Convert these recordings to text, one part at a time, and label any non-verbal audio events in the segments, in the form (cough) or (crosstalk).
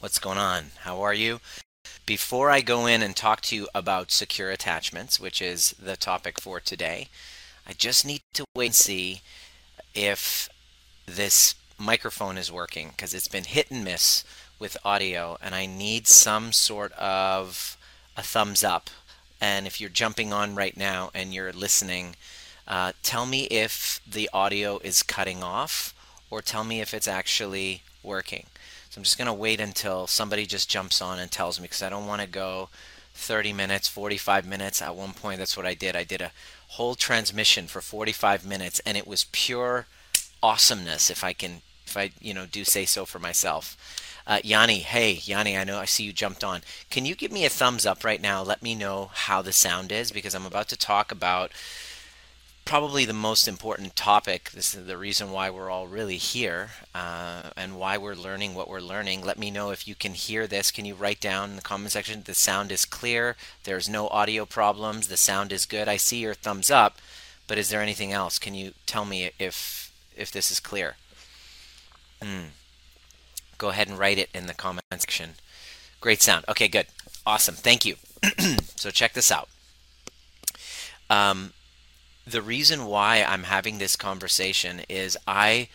What's going on? How are you? Before I go in and talk to you about secure attachments, which is the topic for today, I just need to wait and see if this microphone is working because it's been hit and miss with audio and I need some sort of a thumbs up. And if you're jumping on right now and you're listening, uh, tell me if the audio is cutting off or tell me if it's actually working. So I'm just going to wait until somebody just jumps on and tells me because I don't want to go 30 minutes, 45 minutes. At one point, that's what I did. I did a whole transmission for 45 minutes and it was pure awesomeness if I can if I you know do say so for myself. Uh, Yanni, hey Yanni, I know I see you jumped on. Can you give me a thumbs up right now? Let me know how the sound is because I'm about to talk about probably the most important topic. This is the reason why we're all really here uh, and why we're learning what we're learning. Let me know if you can hear this. Can you write down in the comment section? The sound is clear. There's no audio problems. The sound is good. I see your thumbs up, but is there anything else? Can you tell me if if this is clear? Mm. Go ahead and write it in the comment section. Great sound. Okay, good. Awesome. Thank you. (clears throat) so check this out. Um, the reason why I'm having this conversation is I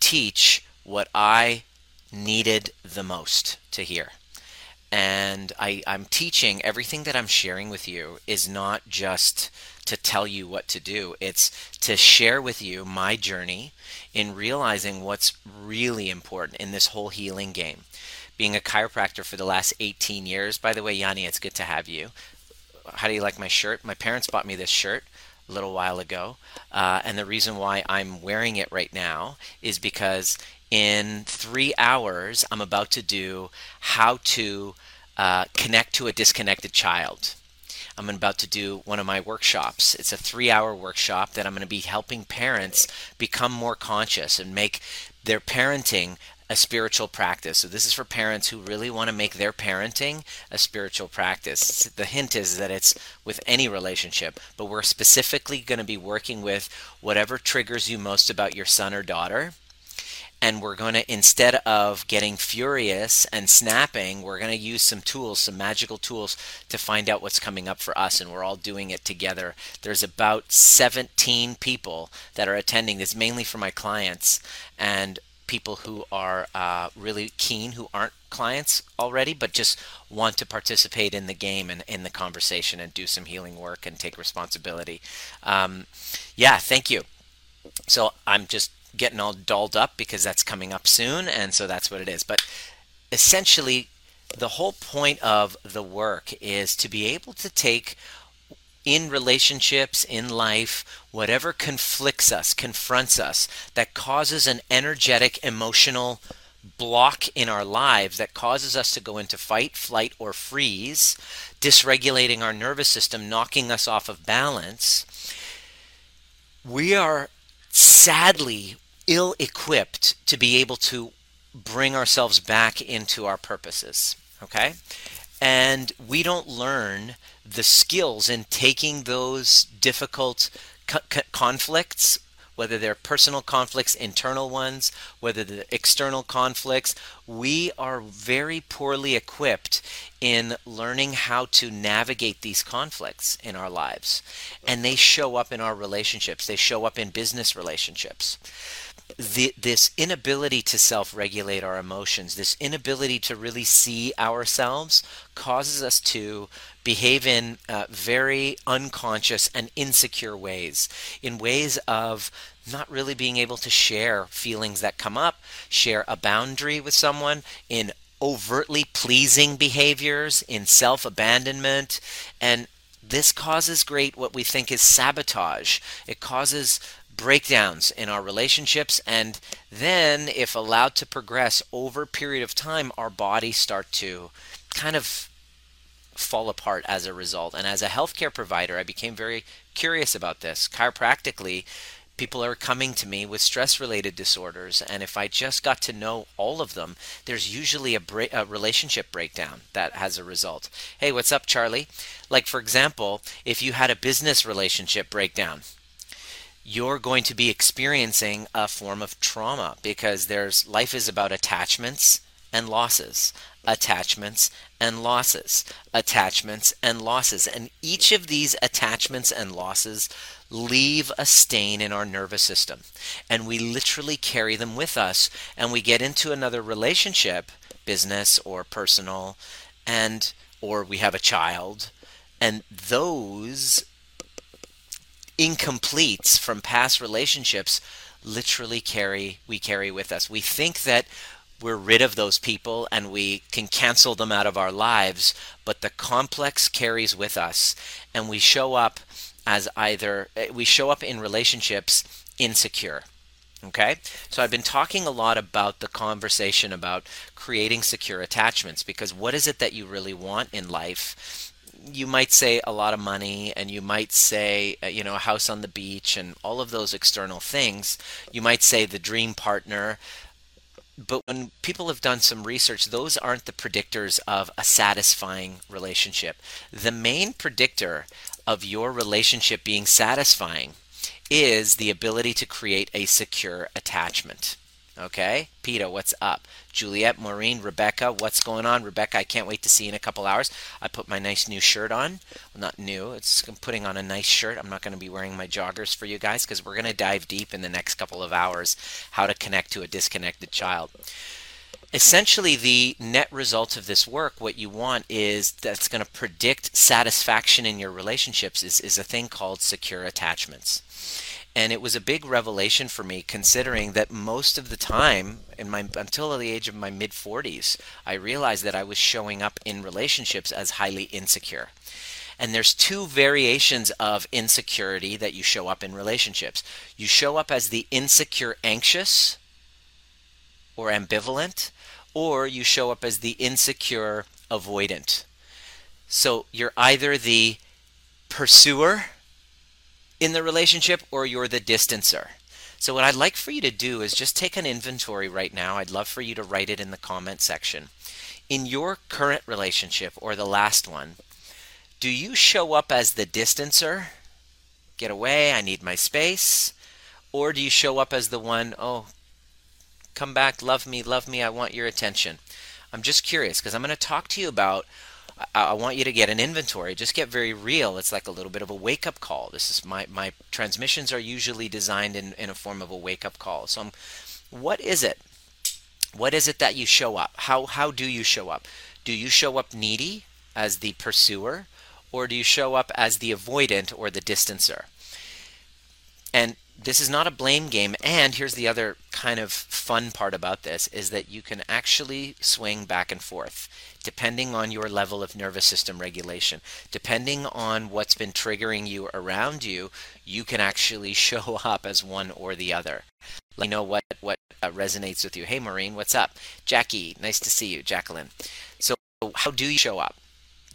teach what I needed the most to hear. And I, I'm teaching everything that I'm sharing with you is not just to tell you what to do, it's to share with you my journey in realizing what's really important in this whole healing game. Being a chiropractor for the last 18 years, by the way, Yanni, it's good to have you. How do you like my shirt? My parents bought me this shirt a little while ago. Uh, and the reason why I'm wearing it right now is because in three hours, I'm about to do how to uh, connect to a disconnected child. I'm about to do one of my workshops. It's a three hour workshop that I'm going to be helping parents become more conscious and make their parenting a spiritual practice. So this is for parents who really want to make their parenting a spiritual practice. The hint is that it's with any relationship, but we're specifically going to be working with whatever triggers you most about your son or daughter. And we're going to, instead of getting furious and snapping, we're going to use some tools, some magical tools to find out what's coming up for us. And we're all doing it together. There's about 17 people that are attending this, mainly for my clients. And people who are uh, really keen, who aren't clients already, but just want to participate in the game and in the conversation and do some healing work and take responsibility. Um, yeah, thank you. So I'm just getting all dolled up because that's coming up soon, and so that's what it is. But essentially, the whole point of the work is to be able to take in relationships, in life, whatever conflicts us, confronts us, that causes an energetic, emotional block in our lives that causes us to go into fight, flight, or freeze, dysregulating our nervous system, knocking us off of balance, we are sadly ill equipped to be able to bring ourselves back into our purposes. Okay? And we don't learn the skills in taking those difficult co- conflicts whether they're personal conflicts, internal ones, whether they're external conflicts, we are very poorly equipped in learning how to navigate these conflicts in our lives. And they show up in our relationships, they show up in business relationships the, this inability to self regulate our emotions, this inability to really see ourselves, causes us to behave in uh, very unconscious and insecure ways, in ways of not really being able to share feelings that come up, share a boundary with someone, in overtly pleasing behaviors, in self abandonment, and this causes great what we think is sabotage. It causes breakdowns in our relationships and then if allowed to progress over a period of time our bodies start to kind of fall apart as a result. And as a healthcare provider i became very curious about this. Chiropractically people are coming to me with stress related disorders and if i just got to know all of them there's usually a, a, relationship breakdown that has a result. Hey what's up charlie? Like for example if you had a business relationship breakdown you're going to be experiencing a form of trauma because there's life is about attachments and losses, attachments and losses, attachments and losses. And each of these attachments and losses leave a stain in our nervous system. And we literally carry them with us. And we get into another relationship, business or personal, and or we have a child, and those incompletes from past relationships literally carry we carry with us. We think that we're rid of those people and we can cancel them out of our lives, but the complex carries with us and we show up as either eh, we show up in relationships insecure. Okay? So I've been talking a lot about the conversation about creating secure attachments because what is it that you really want in life? You might say a lot of money and you might say uh, you know a house on the beach and all of those external things. You might say the dream partner. But when people have done some research those aren't the predictors of a satisfying relationship. The main predictor of your relationship being satisfying is the ability to create a secure attachment Okay, Peter, what's up? Juliet, Maureen, Rebecca, what's going on? Rebecca, I can't wait to see you in a couple hours. I put my nice new shirt on. Well, not new, it's I'm putting on a nice shirt. I'm not going to be wearing my joggers for you guys because we're going to dive deep in the next couple of hours how to connect to a disconnected child. Essentially, the net result of this work, what you want is that's going to predict satisfaction in your relationships, is, is a thing called secure attachments. And it was a big revelation for me considering that most of the time in my until the age of my mid 40s, I realized that I was showing up in relationships as highly insecure. And there's two variations of insecurity that you show up in relationships. You show up as the insecure anxious or ambivalent, or you show up as the insecure avoidant. So you're either the pursuer in the relationship or you're the distancer. So, what I'd like for you to do is just take an inventory right now. I'd love for you to write it in the comment section. In your current relationship or the last one, do you show up as the distancer? Get away, I need my space. Or do you show up as the one, oh, come back, love me, love me, I want your attention? I'm just curious because I'm going to talk to you about I, want you to get an inventory. Just get very real. It's like a little bit of a wake up call. This is my my transmissions are usually designed in in a form of a wake up call. So, I'm, what is it? What is it that you show up? How how do you show up? Do you show up needy as the pursuer, or do you show up as the avoidant or the distancer? And this is not a blame game and here's the other kind of fun part about this is that you can actually swing back and forth depending on your level of nervous system regulation. Depending on what's been triggering you around you you can actually (laughs) show up as one or the other. Let me know what what uh, resonates with you. Hey maureen what's up? Jackie nice to see you. Jacqueline. So how do you show up?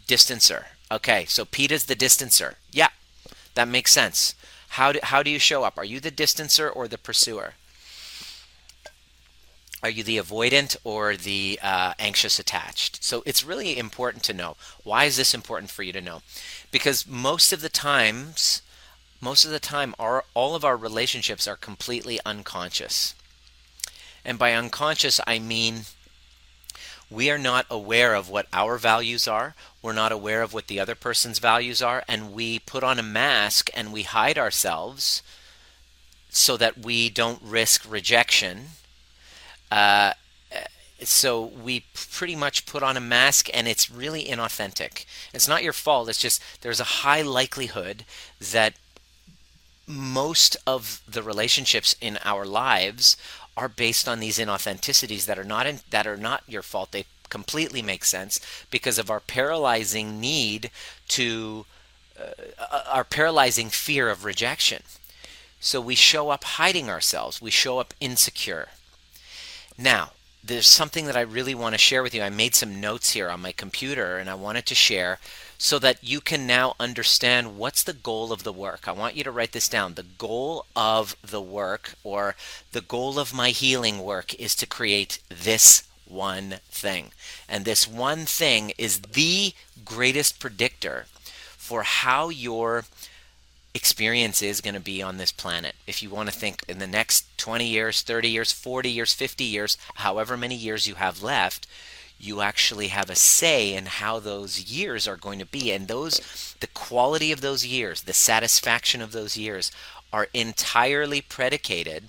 Distancer. Okay so pete is the distancer. Yeah that makes sense how do, how do you show up? Are you the distancer or the pursuer? Are you the avoidant or the uh, anxious attached? So it's really important to know. Why is this important for you to know? Because most of the times, most of the time, our, all of our relationships are completely unconscious. And by unconscious, I mean we are not aware of what our values are. We're not aware of what the other person's values are. And we put on a mask and we hide ourselves so that we don't risk rejection. Uh, so we pretty much put on a mask and it's really inauthentic. It's not your fault. It's just there's a high likelihood that most of the relationships in our lives are based on these inauthenticities that are not in, that are not your fault. They completely make sense because of our paralyzing need to uh, our paralyzing fear of rejection. So we show up hiding ourselves. We show up insecure. Now, there's something that I really want to share with you. I made some notes here on my computer and I wanted to share so that you can now understand what's the goal of the work. I want you to write this down. The goal of the work or the goal of my healing work is to create this one thing. And this one thing is the greatest predictor for how your experience is going to be on this planet. If you want to think in the next 20 years, 30 years, 40 years, 50 years, however many years you have left, you actually have a say in how those years are going to be. And those the quality of those years the satisfaction of those years are entirely predicated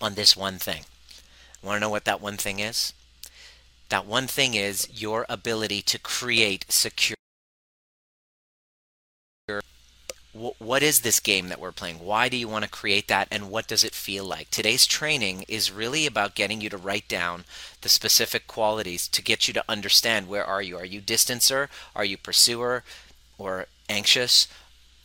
on this one thing. Want to know what that one thing is? That one thing is your ability to create secure what is this game that we're playing? Why do you want to create that and what does it feel like? Today's training is really about getting you to write down the specific qualities to get you to understand where are you? Are you distancer? Are you pursuer or anxious,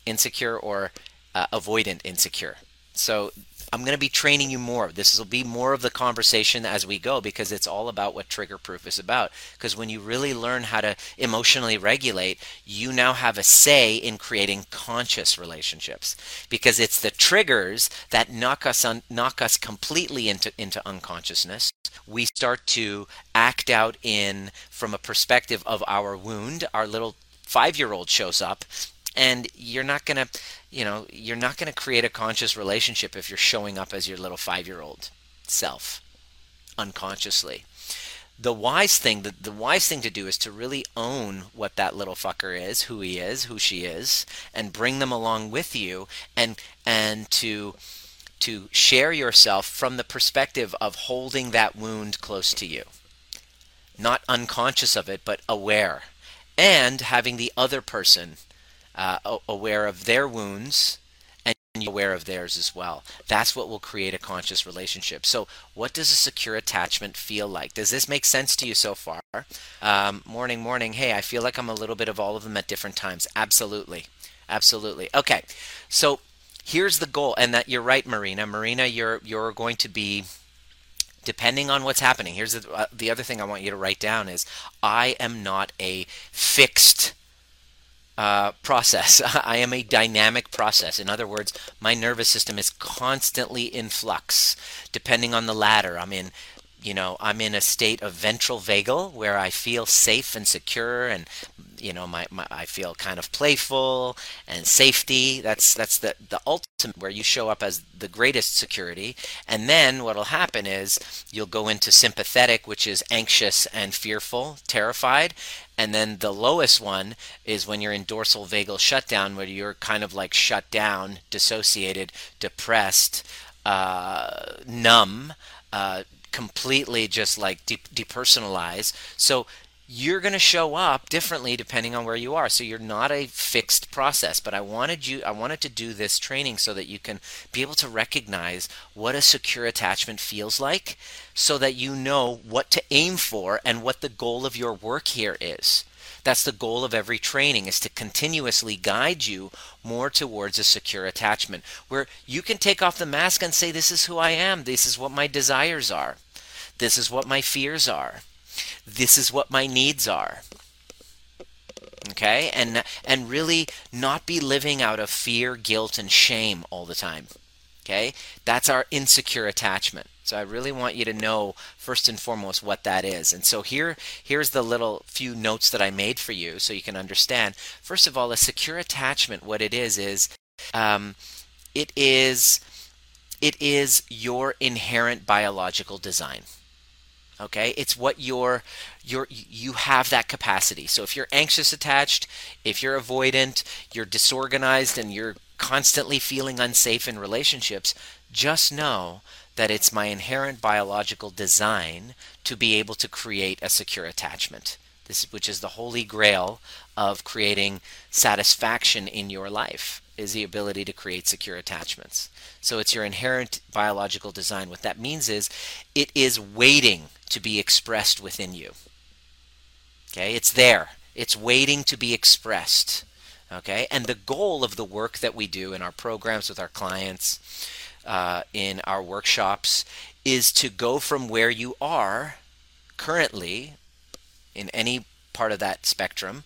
insecure or uh, avoidant insecure? So I'm going to be training you more. This will be more of the conversation as we go because it's all about what trigger proof is about. Because when you really learn how to emotionally regulate, you now have a say in creating conscious relationships. Because it's the triggers that knock us un- knock us completely into into unconsciousness. We start to act out in from a perspective of our wound. Our little five year old shows up and you're not going to you know you're not going to create a conscious relationship if you're showing up as your little 5-year-old self unconsciously. The wise thing the, the wise thing to do is to really own what that little fucker is who he is who she is and bring them along with you and and to to share yourself from the perspective of holding that wound close to you. Not unconscious of it but aware. And having the other person uh, aware of their wounds and you're aware of theirs as well. That's what will create a conscious relationship. So, what does a secure attachment feel like? Does this make sense to you so far? Um, morning, morning. Hey, I feel like I'm a little bit of all of them at different times. Absolutely. Absolutely. Okay. So, here's the goal and that you're right marina marina you're you're going to be depending on what's happening here's the, uh, the other thing i want you to write down is i am not a fixed uh, process. (laughs) I am a dynamic process. In other words, my nervous system is constantly in flux. Depending on the ladder I'm in, you know, I'm in a state of ventral vagal where I feel safe and secure and you know, my, my I feel kind of playful and safety. That's that's the the ultimate where you show up as the greatest security. And then what'll happen is you'll go into sympathetic, which is anxious and fearful, terrified. And then the lowest one is when you're in dorsal vagal shutdown, where you're kind of like shut down, dissociated, depressed, uh, numb, uh, completely just like de- depersonalized. So you're going to show up differently depending on where you are. So you're not a fixed process but i wanted you i wanted to do this training so that you can be able to recognize what a secure attachment feels like so that you know what to aim for and what the goal of your work here is. That's the goal of every training is to continuously guide you more towards a secure attachment where you can take off the mask and say this is who i am. This is what my desires are this is what my fears are. This is what my needs are. Okay? And and really not be living out of fear guilt and shame all the time. Okay? That's our insecure attachment. So i really want you to know first and foremost what that is. And so here here's the little few notes that i made for you so you can understand. First of all a secure attachment what it is is um, it is it is your inherent biological design okay? It's what you're. you have that capacity. So if you're anxious attached if you're avoidant you're disorganized and you're constantly feeling unsafe in relationships just know that it's my inherent biological design to be able to create a secure attachment. This which is the holy grail of creating satisfaction in your life is the ability to create secure attachments. So it's your inherent biological design. What that means is it is waiting to be expressed within you. Okay, it's there. It's waiting to be expressed. Okay, and the goal of the work that we do in our programs with our clients, uh, in our workshops, is to go from where you are currently in any part of that spectrum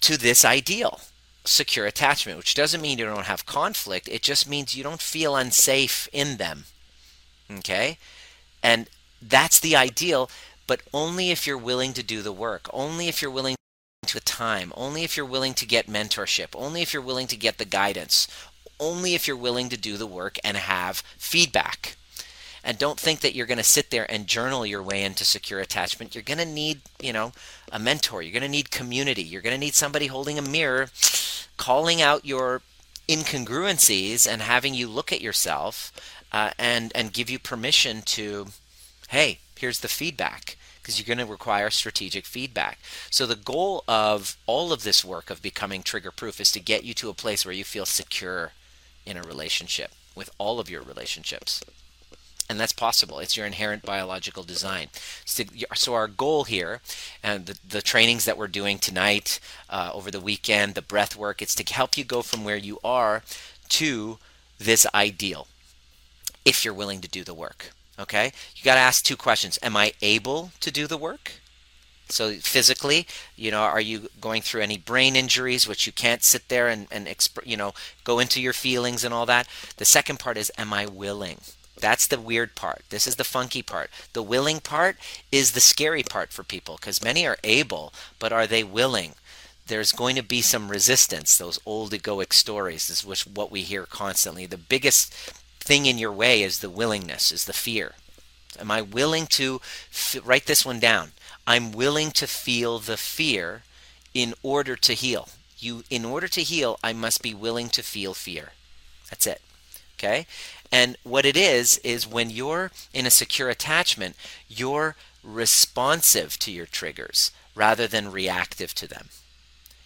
to this ideal secure attachment, which doesn't mean you don't have conflict. It just means you don't feel unsafe in them. Okay? And that's the ideal, but only if you're willing to do the work, only if you're willing to the time, only if you're willing to get mentorship, only if you're willing to get the guidance, only if you're willing to do the work and have feedback. And don't think that you're going to sit there and journal your way into secure attachment. You're going to need, you know, a mentor. You're going to need community. You're going to need somebody holding a mirror, calling out your incongruencies and having you look at yourself uh, and and give you permission to, hey, here's the feedback because you're going to require strategic feedback. So the goal of all of this work of becoming trigger proof is to get you to a place where you feel secure in a relationship with all of your relationships. And that's possible. It's your inherent biological design. So, so our goal here, and the, the trainings that we're doing tonight, uh, over the weekend, the breath work, it's to help you go from where you are to this ideal, if you're willing to do the work. Okay? You got to ask two questions Am I able to do the work? So physically, you know, are you going through any brain injuries which you can't sit there and, and exp- you know, go into your feelings and all that? The second part is, am I willing? That's the weird part. This is the funky part. The willing part is the scary part for people because many are able, but are they willing? There's going to be some resistance. Those old egoic stories is what we hear constantly. The biggest thing in your way is the willingness, is the fear. Am I willing to f- write this one down? I'm willing to feel the fear in order to heal. You in order to heal, I must be willing to feel fear. That's it. Okay? And what it is is when you're in a secure attachment, you're responsive to your triggers rather than reactive to them.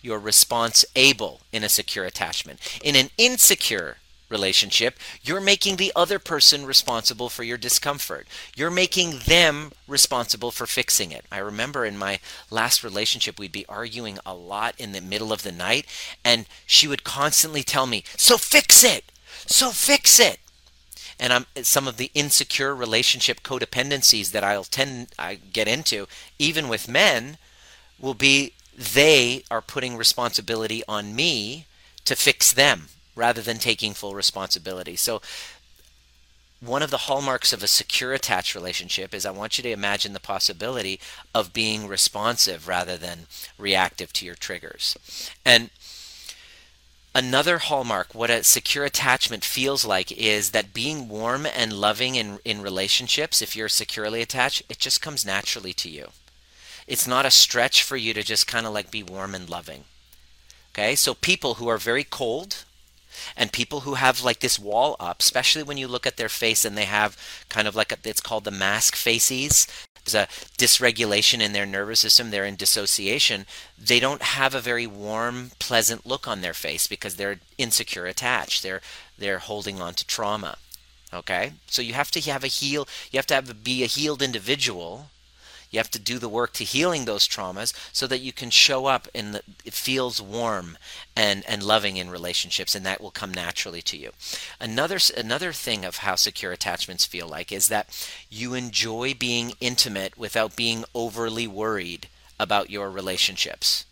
You're response able in a secure attachment. In an insecure relationship, you're making the other person responsible for your discomfort. You're making them responsible for fixing it. I remember in my last relationship, we'd be arguing a lot in the middle of the night, and she would constantly tell me, So fix it! So fix it! And I'm, some of the insecure relationship codependencies that I'll tend I get into, even with men, will be they are putting responsibility on me to fix them rather than taking full responsibility. So, one of the hallmarks of a secure attached relationship is I want you to imagine the possibility of being responsive rather than reactive to your triggers. And another hallmark, what a secure attachment feels like, is that being warm and loving in, in relationships, if you're securely attached, it just comes naturally to you. It's not a stretch for you to just kind of like be warm and loving. Okay, so people who are very cold, and people who have like this wall up, especially when you look at their face and they have kind of like a, it's called the mask faces. There's a dysregulation in their nervous system. They're in dissociation. They don't have a very warm, pleasant look on their face because they're insecure attached. They're they're holding on to trauma. Okay, so you have to have a heal. You have to have be a healed individual you have to do the work to healing those traumas so that you can show up and it feels warm and, and loving in relationships, and that will come naturally to you. Another, another thing of how secure attachments feel like is that you enjoy being intimate without being overly worried about your relationships.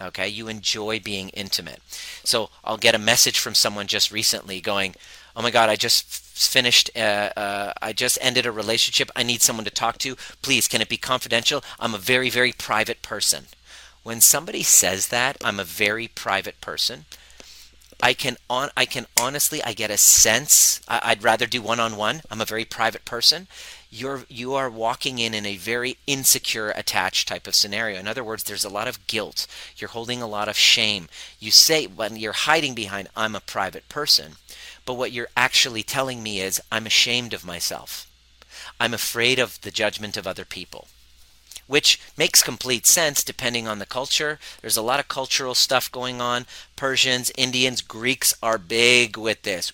Okay? You enjoy being intimate. So i'll get a message from someone just recently going oh my god i just finished uh, uh, i just ended a relationship. I need someone to talk to. Please can it be confidential? I'm a very very private person. When somebody says that i'm a very private person. I can on i can honestly i get a sense I, i'd rather do one-on-one. I'm a very private person. You're you are walking in in a very insecure attached type of scenario. In other words there's a lot of guilt. You're holding a lot of shame. You say when you're hiding behind i'm a private person but what you're actually telling me is, I'm ashamed of myself. I'm afraid of the judgment of other people. Which makes complete sense depending on the culture. There's a lot of cultural stuff going on. Persians, Indians, Greeks are big with this.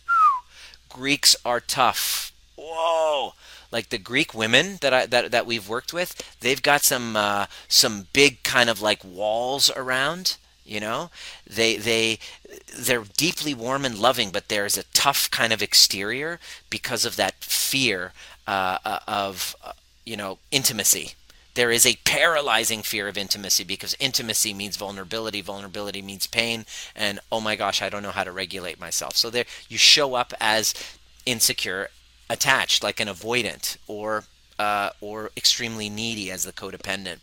Greeks are tough. Whoa! Like the Greek women that I that, that we've worked with, they've got some uh, some big kind of like walls around you know? They they they're deeply warm and loving but there's a tough kind of exterior because of that fear uh, uh, of uh, you know intimacy. There is a paralyzing fear of intimacy because intimacy means vulnerability vulnerability means pain and oh my gosh i don't know how to regulate myself. So there you show up as insecure attached like an avoidant or uh, or extremely needy as the codependent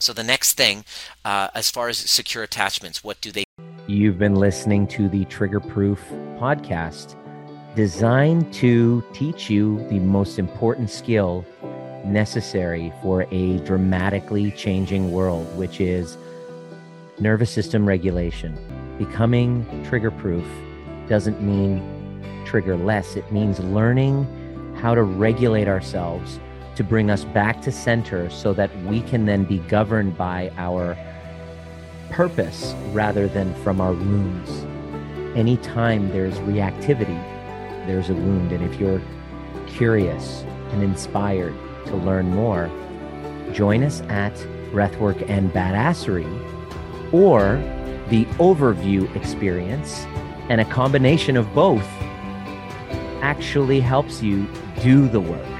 So the next thing, uh, as far as secure attachments, what do they? You've been listening to the Trigger Proof podcast, designed to teach you the most important skill necessary for a dramatically changing world, which is nervous system regulation. Becoming trigger proof doesn't mean trigger less, it means learning how to regulate ourselves to bring us back to center so that we can then be governed by our purpose rather than from our wounds. Anytime there's reactivity, there's a wound. And if you're curious and inspired to learn more, join us at Breathwork and Badassery or the overview experience, and a combination of both actually helps you do the work.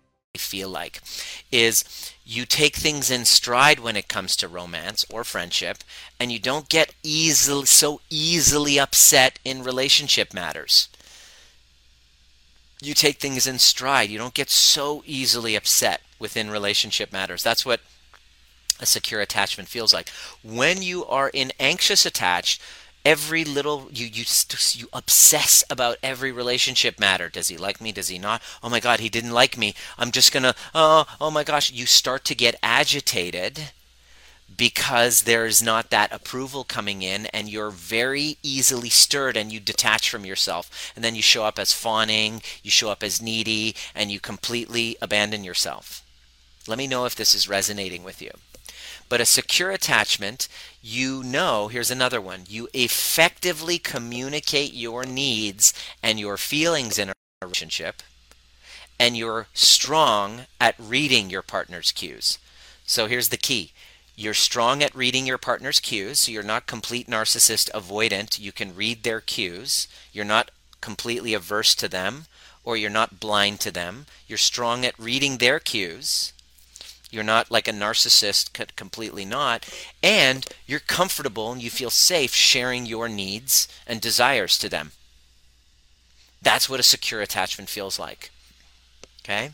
Feel like is you take things in stride when it comes to romance or friendship, and you don't get easily so easily upset in relationship matters. You take things in stride. You don't get so easily upset within relationship matters. That's what a secure attachment feels like. When you are in anxious attached, every little you you you obsess about every relationship matter. Does he like me? Does he not? Oh my god he didn't like me. I'm just going to oh oh my gosh. You start to get agitated because there's not that approval coming in and you're very easily stirred and you detach from yourself. And then you show up as fawning you show up as needy and you completely abandon yourself. Let me know if this is resonating with you but a secure attachment, you know, here's another one. You effectively communicate your needs and your feelings in a relationship, and you're strong at reading your partner's cues. So here's the key. You're strong at reading your partner's cues, so you're not complete narcissist avoidant. You can read their cues. You're not completely averse to them, or you're not blind to them. You're strong at reading their cues you're not like a narcissist, completely not. And you're comfortable and you feel safe sharing your needs and desires to them. That's what a secure attachment feels like. Okay?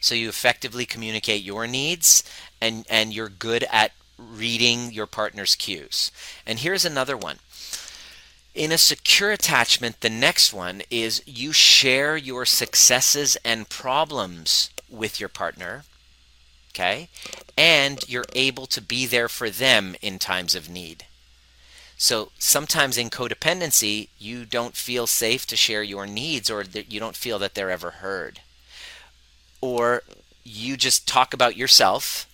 So you effectively communicate your needs and, and you're good at reading your partner's cues. And here's another one. In a secure attachment, the next one is you share your successes and problems with your partner okay? And you're able to be there for them in times of need. So sometimes in codependency, you don't feel safe to share your needs or you don't feel that they're ever heard. Or you just talk about yourself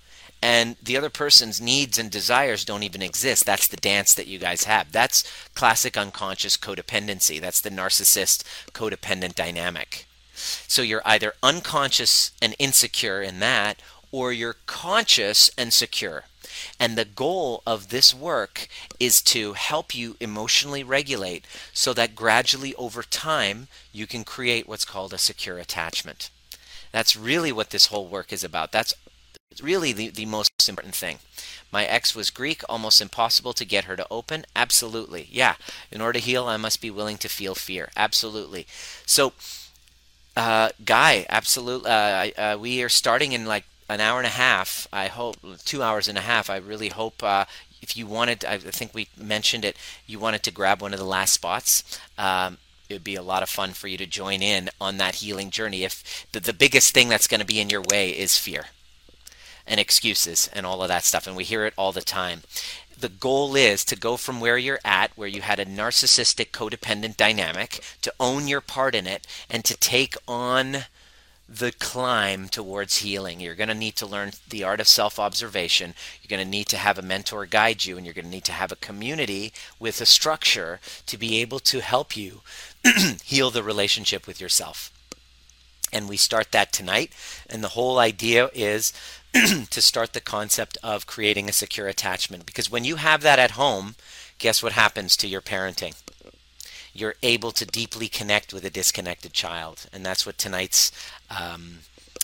and the other person's needs and desires don't even exist. That's the dance that you guys have. That's classic unconscious codependency. That's the narcissist codependent dynamic. So you're either unconscious and insecure in that, or you're conscious and secure. And the goal of this work is to help you emotionally regulate so that gradually over time you can create what's called a secure attachment. That's really what this whole work is about. That's really the, the most important thing. My ex was Greek, almost impossible to get her to open. Absolutely. Yeah. In order to heal, I must be willing to feel fear. Absolutely. So, uh, Guy, absolutely. Uh, uh, we are starting in like an hour and a half. I hope two hours and a half. I really hope uh, if you wanted, I think we mentioned it. You wanted to grab one of the last spots. Um, it would be a lot of fun for you to join in on that healing journey. If the, the biggest thing that's going to be in your way is fear and excuses and all of that stuff, and we hear it all the time. The goal is to go from where you're at, where you had a narcissistic codependent dynamic, to own your part in it and to take on the climb towards healing. You're going to need to learn the art of self observation. You're going to need to have a mentor guide you, and you're going to need to have a community with a structure to be able to help you (clears throat) heal the relationship with yourself. And we start that tonight. And the whole idea is (clears throat) to start the concept of creating a secure attachment. Because when you have that at home, guess what happens to your parenting? You're able to deeply connect with a disconnected child. And that's what tonight's um,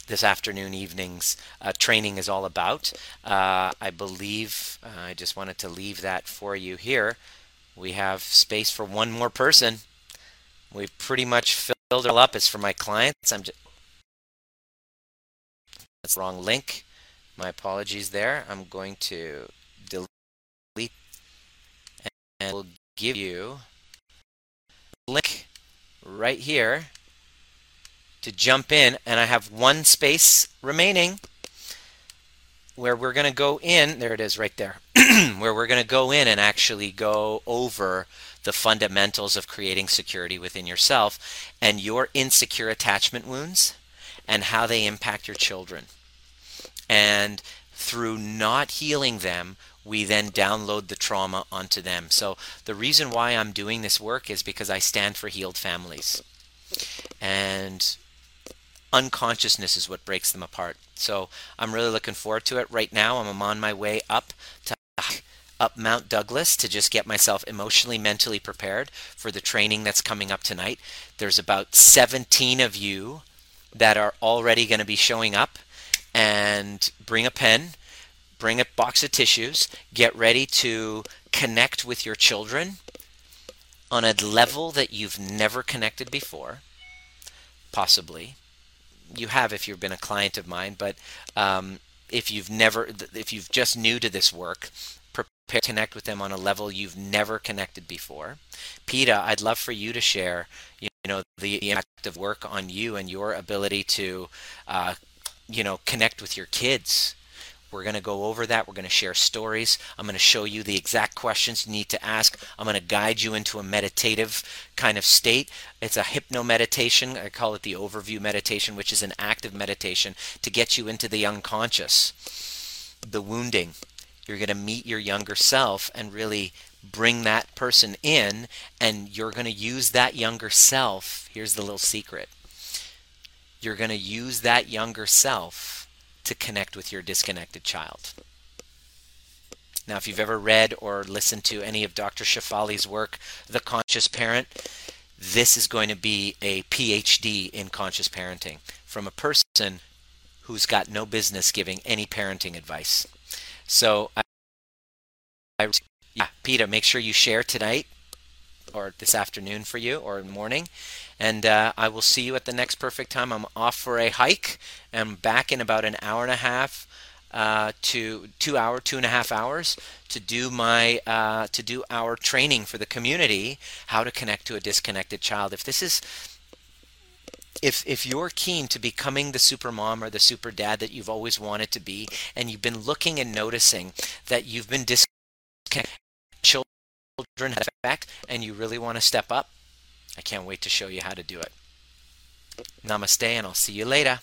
this afternoon evening's uh, training is all about. Uh, I believe uh, I just wanted to leave that for you here. We have space for one more person. We've pretty much filled it all up. It's for my clients. I'm just that's wrong link. My apologies there. I'm going to delete and we'll give you link right here to jump in and I have one space remaining where we're going to go in there it is right there (clears throat) where we're going to go in and actually go over the fundamentals of creating security within yourself and your insecure attachment wounds and how they impact your children. And through not healing them we then download the trauma onto them so the reason why I'm doing this work is because I stand for healed families and unconsciousness is what breaks them apart. So I'm really looking forward to it. Right now, I'm on my way up to up Mount Douglas to just get myself emotionally, mentally prepared for the training that's coming up tonight. There's about 17 of you that are already going to be showing up and bring a pen, bring a box of tissues, get ready to connect with your children on a level that you've never connected before, possibly you have if you've been a client of mine, but um, if you've never, if you've just new to this work, prepare to connect with them on a level you've never connected before. Peta, I'd love for you to share, you know, the impact of work on you and your ability to, uh, you know, connect with your kids we're going to go over that. We're going to share stories. I'm going to show you the exact questions you need to ask. I'm going to guide you into a meditative kind of state. It's a hypno meditation. I call it the overview meditation, which is an active meditation to get you into the unconscious, the wounding. You're going to meet your younger self and really bring that person in, and you're going to use that younger self. Here's the little secret you're going to use that younger self to connect with your disconnected child. Now, if you've ever read or listened to any of Dr. Shefali's work, The Conscious Parent, this is going to be a PhD in conscious parenting from a person who's got no business giving any parenting advice. So, I, I yeah, Peta, make sure you share tonight or this afternoon for you or morning. And uh, I will see you at the next perfect time. I'm off for a hike. I'm back in about an hour and a half uh, to two hour, two and a half hours to do my uh, to do our training for the community, how to connect to a disconnected child. If this is if if you're keen to becoming the super mom or the super dad that you've always wanted to be, and you've been looking and noticing that you've been disconnected, children effect, and you really want to step up, I can't wait to show you how to do it. Namaste, and I'll see you later.